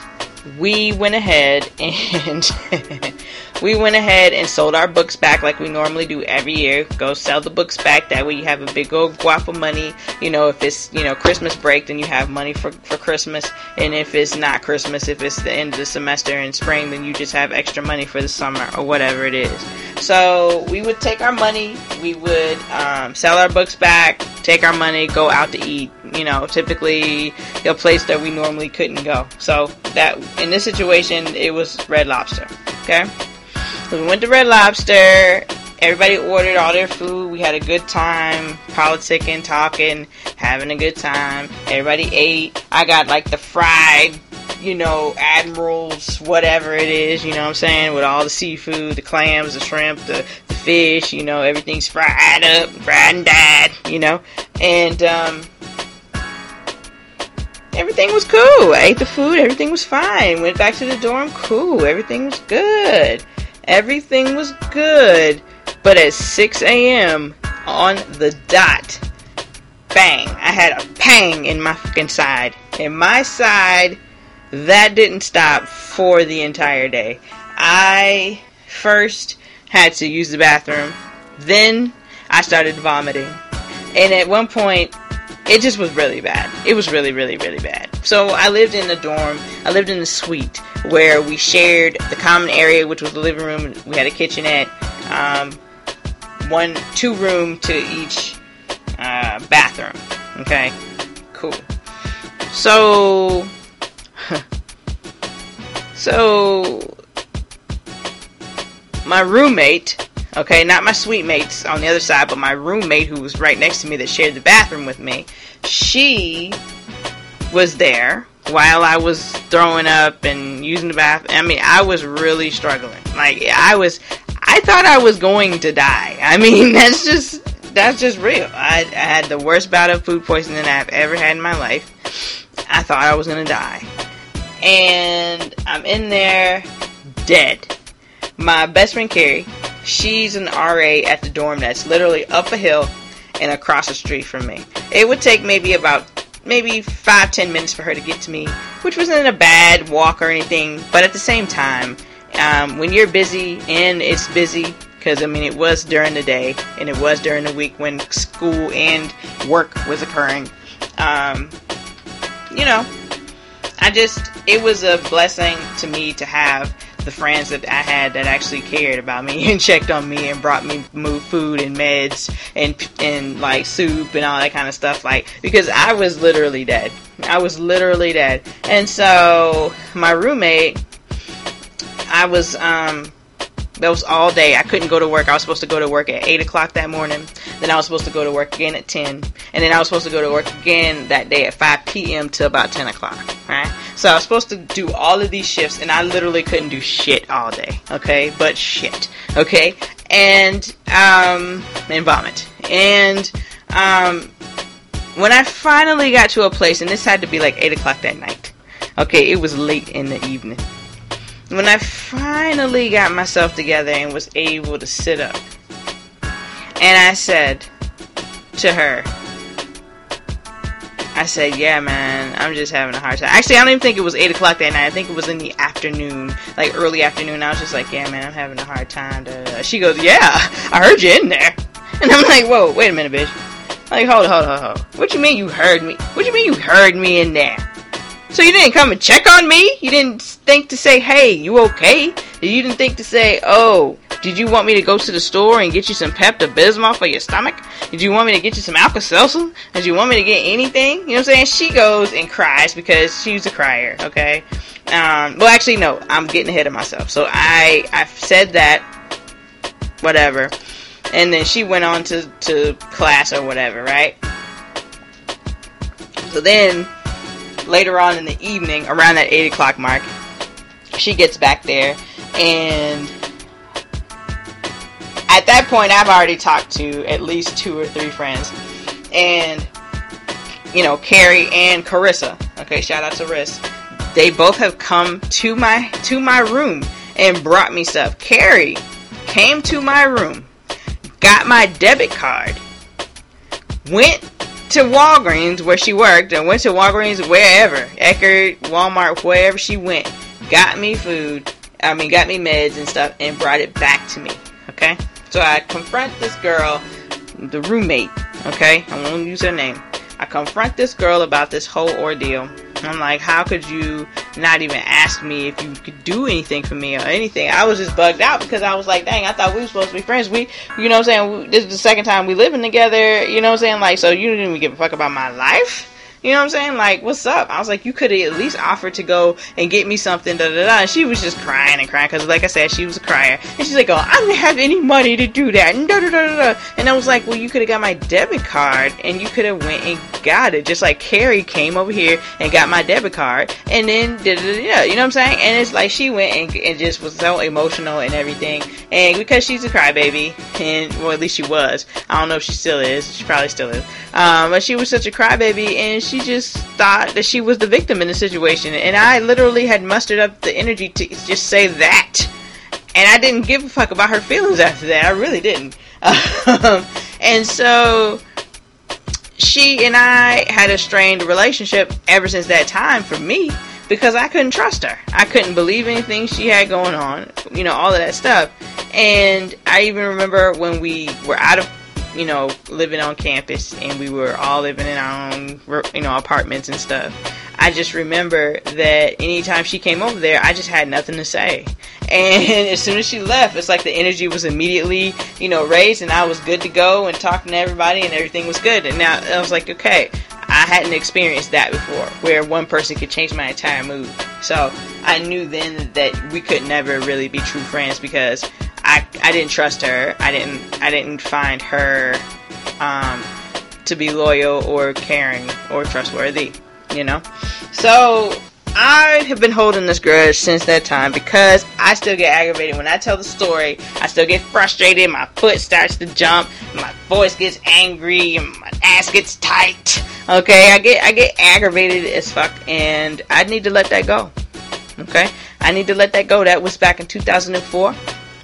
we went ahead and we went ahead and sold our books back like we normally do every year. Go sell the books back. That way you have a big old guap of money. You know, if it's, you know, Christmas break, then you have money for, for Christmas. And if it's not Christmas, if it's the end of the semester in spring, then you just have extra money for the summer or whatever it is. So we would take our money, we would um, sell our books back, take our money, go out to eat. You know, typically a place that we normally couldn't go. So that in this situation, it was Red Lobster. Okay. So we went to Red Lobster. Everybody ordered all their food. We had a good time, politicking, talking, having a good time. Everybody ate. I got like the fried, you know, admirals, whatever it is, you know what I'm saying, with all the seafood, the clams, the shrimp, the, the fish, you know, everything's fried up, fried and dyed, you know. And um everything was cool. I ate the food, everything was fine. Went back to the dorm, cool. Everything was good. Everything was good. But at 6 a.m. on the dot, bang, I had a pang in my fucking side. In my side, that didn't stop for the entire day. I first had to use the bathroom. Then I started vomiting. And at one point, it just was really bad. It was really, really, really bad. So I lived in the dorm. I lived in the suite where we shared the common area, which was the living room. We had a kitchenette, um, one, two room to each uh, bathroom. Okay, cool. So, so my roommate Okay, not my suite mates on the other side, but my roommate who was right next to me that shared the bathroom with me. She was there while I was throwing up and using the bathroom. I mean, I was really struggling. Like I was, I thought I was going to die. I mean, that's just that's just real. I, I had the worst bout of food poisoning I've ever had in my life. I thought I was gonna die, and I'm in there dead. My best friend Carrie, She's an RA at the dorm that's literally up a hill and across the street from me. It would take maybe about maybe five ten minutes for her to get to me, which wasn't a bad walk or anything. But at the same time, um, when you're busy and it's busy, because I mean it was during the day and it was during the week when school and work was occurring. Um, you know, I just it was a blessing to me to have the friends that I had that actually cared about me and checked on me and brought me food and meds and and like soup and all that kind of stuff like because I was literally dead. I was literally dead. And so my roommate I was um that was all day. I couldn't go to work. I was supposed to go to work at 8 o'clock that morning. Then I was supposed to go to work again at 10. And then I was supposed to go to work again that day at 5 p.m. to about 10 o'clock. Right? So I was supposed to do all of these shifts, and I literally couldn't do shit all day. Okay? But shit. Okay? And, um, and vomit. And, um, when I finally got to a place, and this had to be like 8 o'clock that night. Okay? It was late in the evening when I finally got myself together and was able to sit up, and I said to her, I said, yeah, man, I'm just having a hard time. Actually, I don't even think it was 8 o'clock that night. I think it was in the afternoon, like early afternoon. I was just like, yeah, man, I'm having a hard time. She goes, yeah, I heard you in there. And I'm like, whoa, wait a minute, bitch. Like, hold hold hold on. What you mean you heard me? What you mean you heard me in there? So you didn't come and check on me? You didn't think to say, hey, you okay? You didn't think to say, oh, did you want me to go to the store and get you some Pepto Bismol for your stomach? Did you want me to get you some Alka Seltzer? Did you want me to get anything? You know what I'm saying? She goes and cries because she's a crier, okay? Um, well, actually, no, I'm getting ahead of myself. So I, I said that, whatever. And then she went on to, to class or whatever, right? So then, later on in the evening, around that 8 o'clock mark, she gets back there and at that point I've already talked to at least two or three friends and you know Carrie and Carissa. Okay shout out to Riss. They both have come to my to my room and brought me stuff. Carrie came to my room got my debit card went to Walgreens where she worked and went to Walgreens wherever Eckerd Walmart wherever she went got me food I mean, got me meds and stuff and brought it back to me. Okay? So I confront this girl, the roommate. Okay? I won't use her name. I confront this girl about this whole ordeal. I'm like, how could you not even ask me if you could do anything for me or anything? I was just bugged out because I was like, dang, I thought we were supposed to be friends. We, you know what I'm saying? This is the second time we living together. You know what I'm saying? Like, so you didn't even give a fuck about my life? You know what I'm saying? Like, what's up? I was like, you could have at least offered to go and get me something, da da da. And she was just crying and crying because, like I said, she was a crier. And she's like, oh, I didn't have any money to do that, and da da da da. And I was like, well, you could have got my debit card and you could have went and got it, just like Carrie came over here and got my debit card, and then da da da. You know what I'm saying? And it's like she went and, and just was so emotional and everything, and because she's a crybaby, and well, at least she was. I don't know if she still is. She probably still is. Um, but she was such a crybaby, and she just thought that she was the victim in the situation. And I literally had mustered up the energy to just say that. And I didn't give a fuck about her feelings after that. I really didn't. Um, and so she and I had a strained relationship ever since that time for me because I couldn't trust her. I couldn't believe anything she had going on, you know, all of that stuff. And I even remember when we were out of you know, living on campus and we were all living in our own, you know, apartments and stuff. I just remember that anytime she came over there, I just had nothing to say. And as soon as she left, it's like the energy was immediately, you know, raised and I was good to go and talking to everybody and everything was good. And now I was like, okay, I hadn't experienced that before, where one person could change my entire mood. So I knew then that we could never really be true friends because I, I didn't trust her. I didn't I didn't find her um, to be loyal or caring or trustworthy. You know, so I have been holding this grudge since that time because I still get aggravated when I tell the story. I still get frustrated. My foot starts to jump. My voice gets angry. And my ass gets tight. Okay, I get I get aggravated as fuck, and I need to let that go. Okay, I need to let that go. That was back in 2004.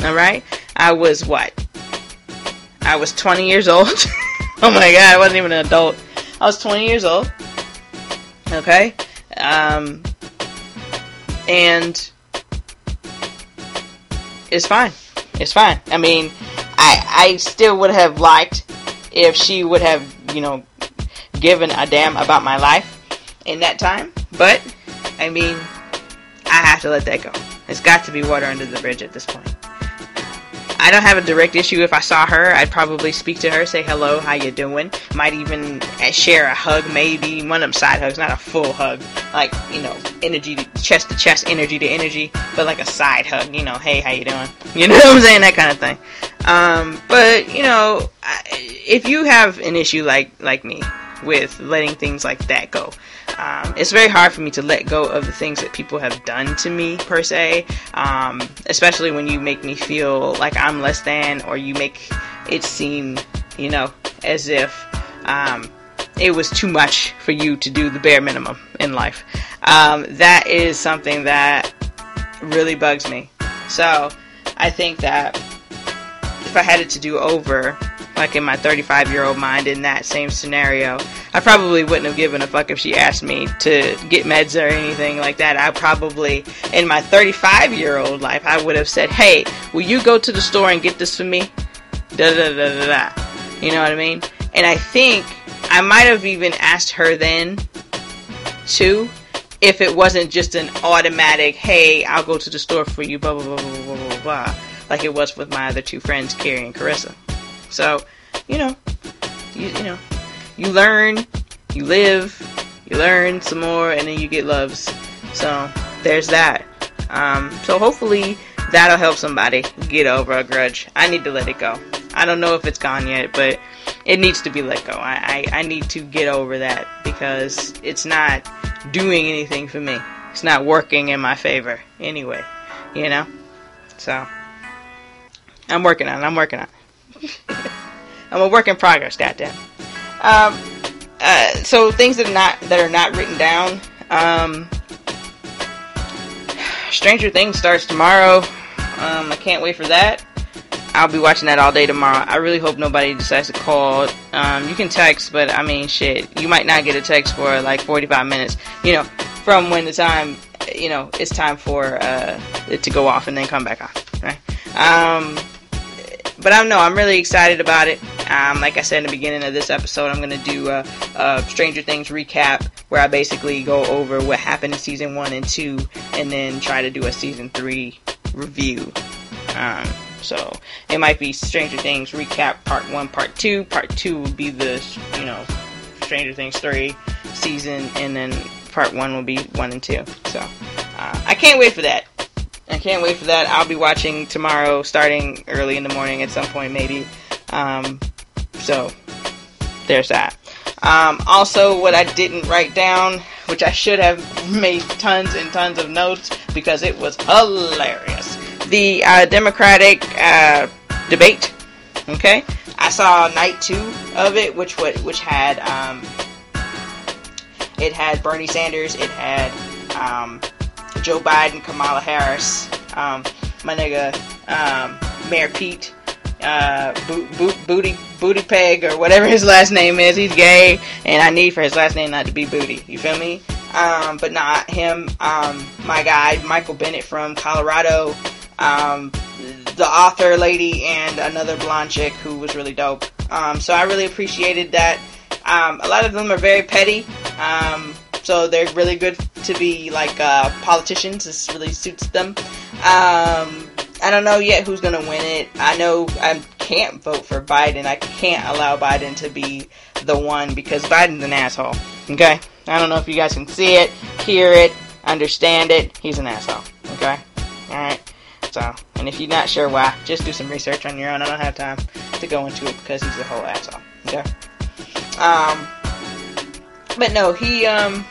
Alright? I was what? I was 20 years old. oh my god, I wasn't even an adult. I was 20 years old. Okay? Um, and it's fine. It's fine. I mean, I I still would have liked if she would have, you know, given a damn about my life in that time. But I mean, I have to let that go. It's got to be water under the bridge at this point. I don't have a direct issue. If I saw her, I'd probably speak to her, say hello, how you doing? Might even uh, share a hug, maybe one of them side hugs, not a full hug, like you know, energy to chest to chest, energy to energy, but like a side hug. You know, hey, how you doing? You know what I'm saying? That kind of thing. Um, but you know, if you have an issue like like me with letting things like that go, um, it's very hard for me to let go of the things that people have done to me, per se, um, especially when you make me feel like I'm less than, or you make it seem, you know, as if um, it was too much for you to do the bare minimum in life. Um, that is something that really bugs me. So I think that if I had it to do over, like in my 35 year old mind in that same scenario, I probably wouldn't have given a fuck if she asked me to get meds or anything like that. I probably, in my 35 year old life, I would have said, hey, will you go to the store and get this for me? Da da da da da. You know what I mean? And I think I might have even asked her then, too, if it wasn't just an automatic, hey, I'll go to the store for you, blah, blah, blah, blah, blah, blah, blah, like it was with my other two friends, Carrie and Carissa. So, you know, you, you know, you learn, you live, you learn some more, and then you get loves. So, there's that. Um, so hopefully that'll help somebody get over a grudge. I need to let it go. I don't know if it's gone yet, but it needs to be let go. I, I, I need to get over that because it's not doing anything for me. It's not working in my favor anyway, you know? So, I'm working on it. I'm working on it. I'm a work in progress, goddamn. Um, uh, so things that are not that are not written down. Um, Stranger Things starts tomorrow. Um, I can't wait for that. I'll be watching that all day tomorrow. I really hope nobody decides to call. Um, you can text, but I mean, shit, you might not get a text for like 45 minutes. You know, from when the time, you know, it's time for uh, it to go off and then come back on. Right? Um, but I don't know. I'm really excited about it. Um, like I said in the beginning of this episode, I'm gonna do a, a, Stranger Things recap where I basically go over what happened in season one and two, and then try to do a season three review. Um, so it might be Stranger Things recap part one, part two. Part two will be the you know Stranger Things three season, and then part one will be one and two. So uh, I can't wait for that. I can't wait for that. I'll be watching tomorrow, starting early in the morning at some point, maybe. Um, so there's that. Um, also, what I didn't write down, which I should have made tons and tons of notes because it was hilarious. The uh, Democratic uh, debate. Okay, I saw night two of it, which what which had um, it had Bernie Sanders, it had um, Joe Biden, Kamala Harris, um, my nigga, um, Mayor Pete, uh, Bo- Bo- Booty Booty Peg or whatever his last name is. He's gay, and I need for his last name not to be Booty. You feel me? Um, but not him. Um, my guy Michael Bennet from Colorado. Um, the author lady and another blonde chick who was really dope. Um, so I really appreciated that. Um, a lot of them are very petty. So they're really good to be like uh, politicians. This really suits them. Um, I don't know yet who's gonna win it. I know I can't vote for Biden. I can't allow Biden to be the one because Biden's an asshole. Okay, I don't know if you guys can see it, hear it, understand it. He's an asshole. Okay, all right. So, and if you're not sure why, just do some research on your own. I don't have time to go into it because he's a whole asshole. Okay. Um, but no, he um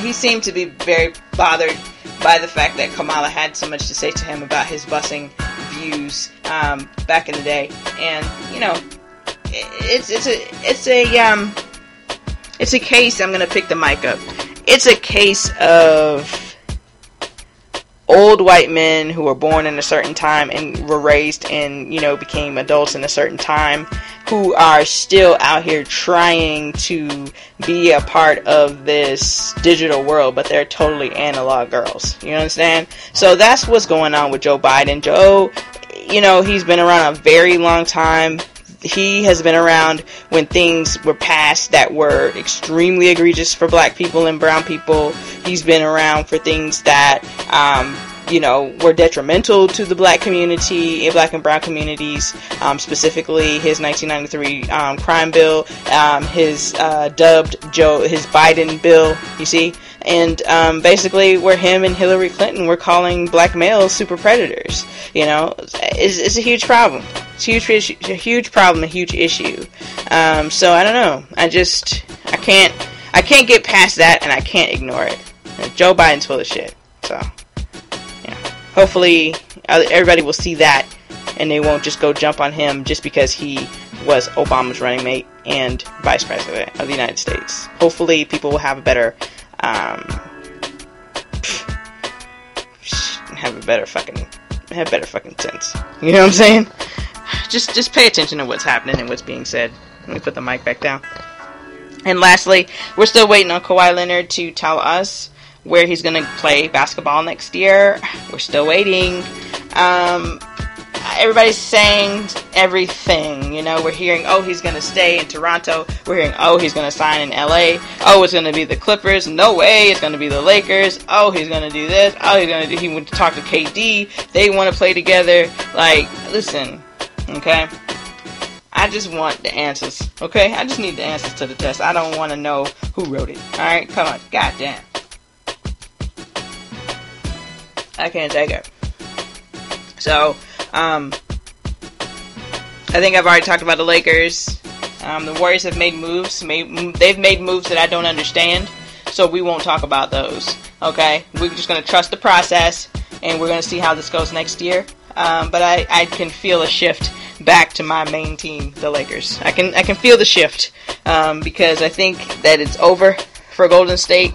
he seemed to be very bothered by the fact that Kamala had so much to say to him about his busing views um, back in the day, and you know, it's it's a it's a um it's a case. I'm gonna pick the mic up. It's a case of old white men who were born in a certain time and were raised and you know became adults in a certain time who are still out here trying to be a part of this digital world but they're totally analog girls. You understand? So that's what's going on with joe biden. Joe you know he's been around a very long time he has been around when things were passed that were extremely egregious for black people and brown people. He's been around for things that, um, you know, were detrimental to the black community, black and brown communities, um, specifically his 1993 um, crime bill, um, his uh, dubbed Joe, his Biden bill, you see, and um, basically where him and Hillary Clinton were calling black males super predators. You know, it's, it's a huge problem. It's a huge, a huge problem, a huge issue. Um, so I don't know. I just I can't I can't get past that, and I can't ignore it. Joe Biden's full of shit. So yeah, hopefully uh, everybody will see that, and they won't just go jump on him just because he was Obama's running mate and vice president of the United States. Hopefully, people will have a better um, have a better fucking have better fucking sense. You know what I'm saying? Just just pay attention to what's happening and what's being said. Let me put the mic back down. And lastly, we're still waiting on Kawhi Leonard to tell us where he's going to play basketball next year. We're still waiting. Um, everybody's saying everything. You know, we're hearing, oh, he's going to stay in Toronto. We're hearing, oh, he's going to sign in LA. Oh, it's going to be the Clippers. No way, it's going to be the Lakers. Oh, he's going to do this. Oh, he's going to do. He went to talk to KD. They want to play together. Like, listen, okay. I just want the answers, okay? I just need the answers to the test. I don't want to know who wrote it. All right, come on, goddamn. I can't take it. So, um, I think I've already talked about the Lakers. Um, the Warriors have made moves. Made, they've made moves that I don't understand, so we won't talk about those. Okay, we're just gonna trust the process, and we're gonna see how this goes next year. Um, but I, I can feel a shift back to my main team, the Lakers. I can I can feel the shift um, because I think that it's over for Golden State,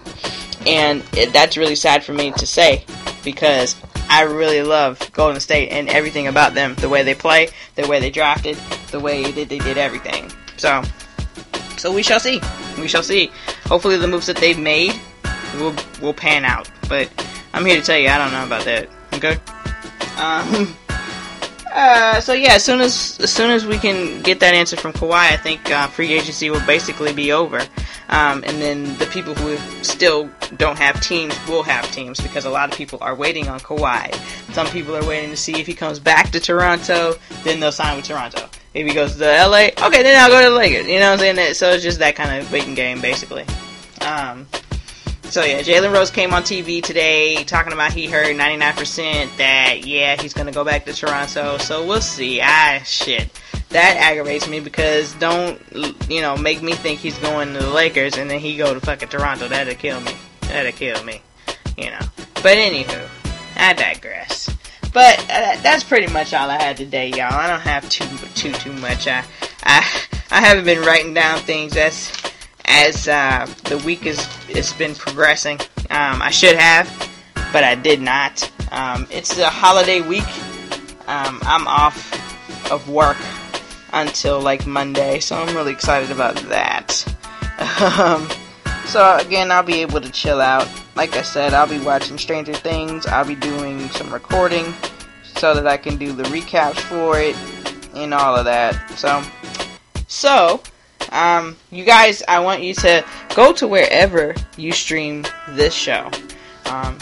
and it, that's really sad for me to say because I really love Golden State and everything about them. The way they play, the way they drafted, the way that they did everything. So, so we shall see. We shall see. Hopefully, the moves that they've made will will pan out. But I'm here to tell you, I don't know about that. Okay. Um. Uh, so yeah, as soon as as soon as we can get that answer from Kawhi, I think uh, free agency will basically be over. Um, and then the people who still don't have teams will have teams because a lot of people are waiting on Kawhi. Some people are waiting to see if he comes back to Toronto, then they'll sign with Toronto. If he goes to LA, okay, then I'll go to the Lakers. You know what I'm saying? So it's just that kind of waiting game, basically. Um, so yeah, Jalen Rose came on TV today talking about he heard 99% that yeah he's gonna go back to Toronto. So we'll see. Ah shit, that aggravates me because don't you know make me think he's going to the Lakers and then he go to fucking Toronto. That'd kill me. That'd kill me. You know. But anywho, I digress. But uh, that's pretty much all I had today, y'all. I don't have too too too much. I I I haven't been writing down things. That's as uh, the week has has been progressing. Um, I should have, but I did not. Um, it's a holiday week. Um, I'm off of work until like Monday, so I'm really excited about that. Um, so again, I'll be able to chill out. Like I said, I'll be watching Stranger Things. I'll be doing some recording so that I can do the recaps for it and all of that. So, so um, you guys, I want you to go to wherever you stream this show. Um,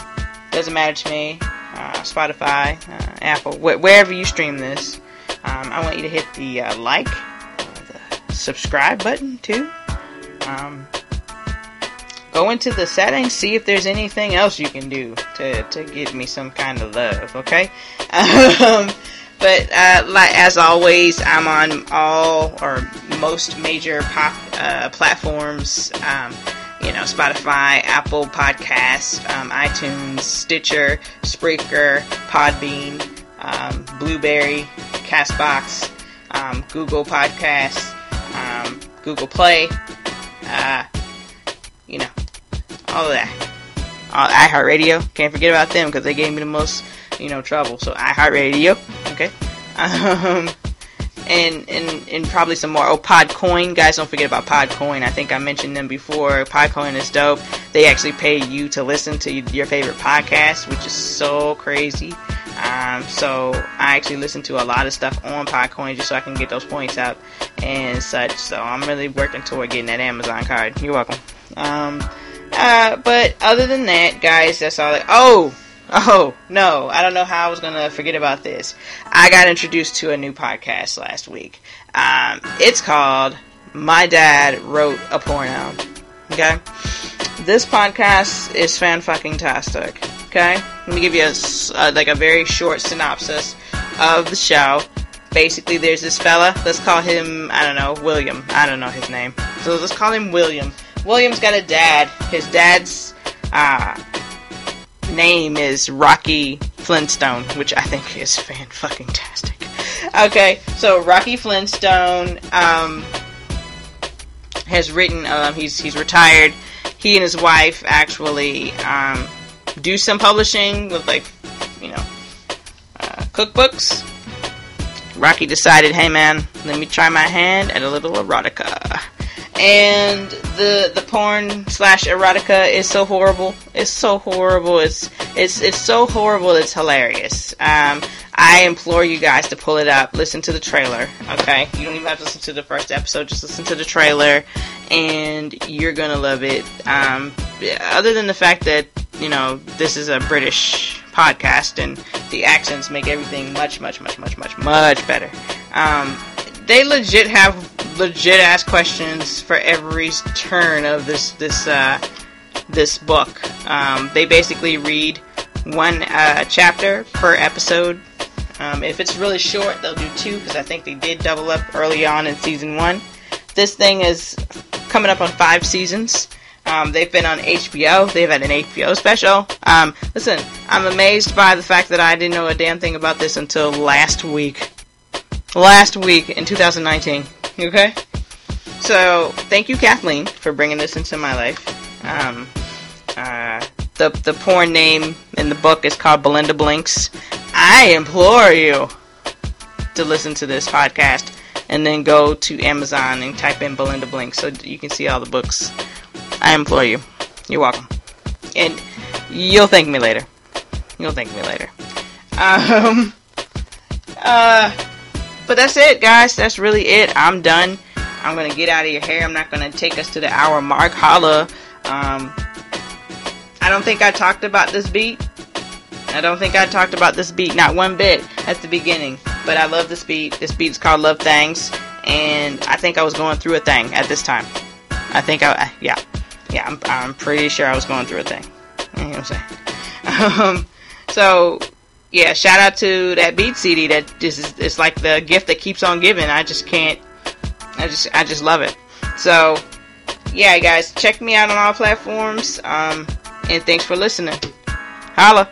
doesn't matter to me. Uh, Spotify, uh, Apple, wh- wherever you stream this. Um, I want you to hit the uh, like, the subscribe button too. Um, go into the settings, see if there's anything else you can do to, to give me some kind of love, okay? Um, but uh, like as always, I'm on all or most major pop uh, platforms. Um, you know, Spotify, Apple Podcasts, um, iTunes, Stitcher, Spreaker, Podbean, um, Blubrry, Castbox, um, Google Podcasts, um, Google Play. Uh, you know, all of that. Uh, iHeartRadio, can't forget about them because they gave me the most, you know, trouble. So iHeartRadio, okay. Um, and, and and probably some more. Oh, Podcoin, guys, don't forget about Podcoin. I think I mentioned them before. Podcoin is dope. They actually pay you to listen to your favorite podcast, which is so crazy. Um, so I actually listen to a lot of stuff on Podcoin just so I can get those points out and such. So I'm really working toward getting that Amazon card. You're welcome. Um, uh, but other than that, guys, that's all. I- oh, oh no, I don't know how I was gonna forget about this. I got introduced to a new podcast last week. Um, it's called "My Dad Wrote a Porno." Okay, this podcast is fan fucking tastic. Okay, let me give you a uh, like a very short synopsis of the show. Basically, there's this fella. Let's call him I don't know William. I don't know his name. So let's call him William. William's got a dad. His dad's uh, name is Rocky Flintstone, which I think is fan fucking tastic. Okay, so Rocky Flintstone um, has written. Um, he's he's retired. He and his wife actually um, do some publishing with like you know uh, cookbooks. Rocky decided, hey man, let me try my hand at a little erotica and the the porn slash erotica is so horrible. It's so horrible. It's it's it's so horrible. It's hilarious. Um, I implore you guys to pull it up. Listen to the trailer. Okay, you don't even have to listen to the first episode. Just listen to the trailer, and you're gonna love it. Um, other than the fact that you know this is a British podcast and the accents make everything much much much much much much better. Um, they legit have legit ass questions for every turn of this this uh, this book. Um, they basically read one uh, chapter per episode. Um, if it's really short, they'll do two because I think they did double up early on in season one. This thing is coming up on five seasons. Um, they've been on HBO. They've had an HBO special. Um, listen, I'm amazed by the fact that I didn't know a damn thing about this until last week. Last week in 2019. Okay? So, thank you, Kathleen, for bringing this into my life. Um, uh, the, the porn name in the book is called Belinda Blinked. I implore you to listen to this podcast and then go to Amazon and type in Belinda Blinked so you can see all the books. I implore you. You're welcome. And you'll thank me later. You'll thank me later. Um, uh, but that's it, guys. That's really it. I'm done. I'm gonna get out of your hair. I'm not gonna take us to the hour mark. Holla. Um, I don't think I talked about this beat. I don't think I talked about this beat, not one bit at the beginning. But I love this beat. This beat's called Love Things, and I think I was going through a thing at this time. I think I, yeah, yeah, I'm, I'm pretty sure I was going through a thing. You know what I'm saying? Um, so yeah, shout out to that beat CD. That just is it's like the gift that keeps on giving. I just can't. I just I just love it. So yeah, guys, check me out on all platforms. Um, and thanks for listening. Holla.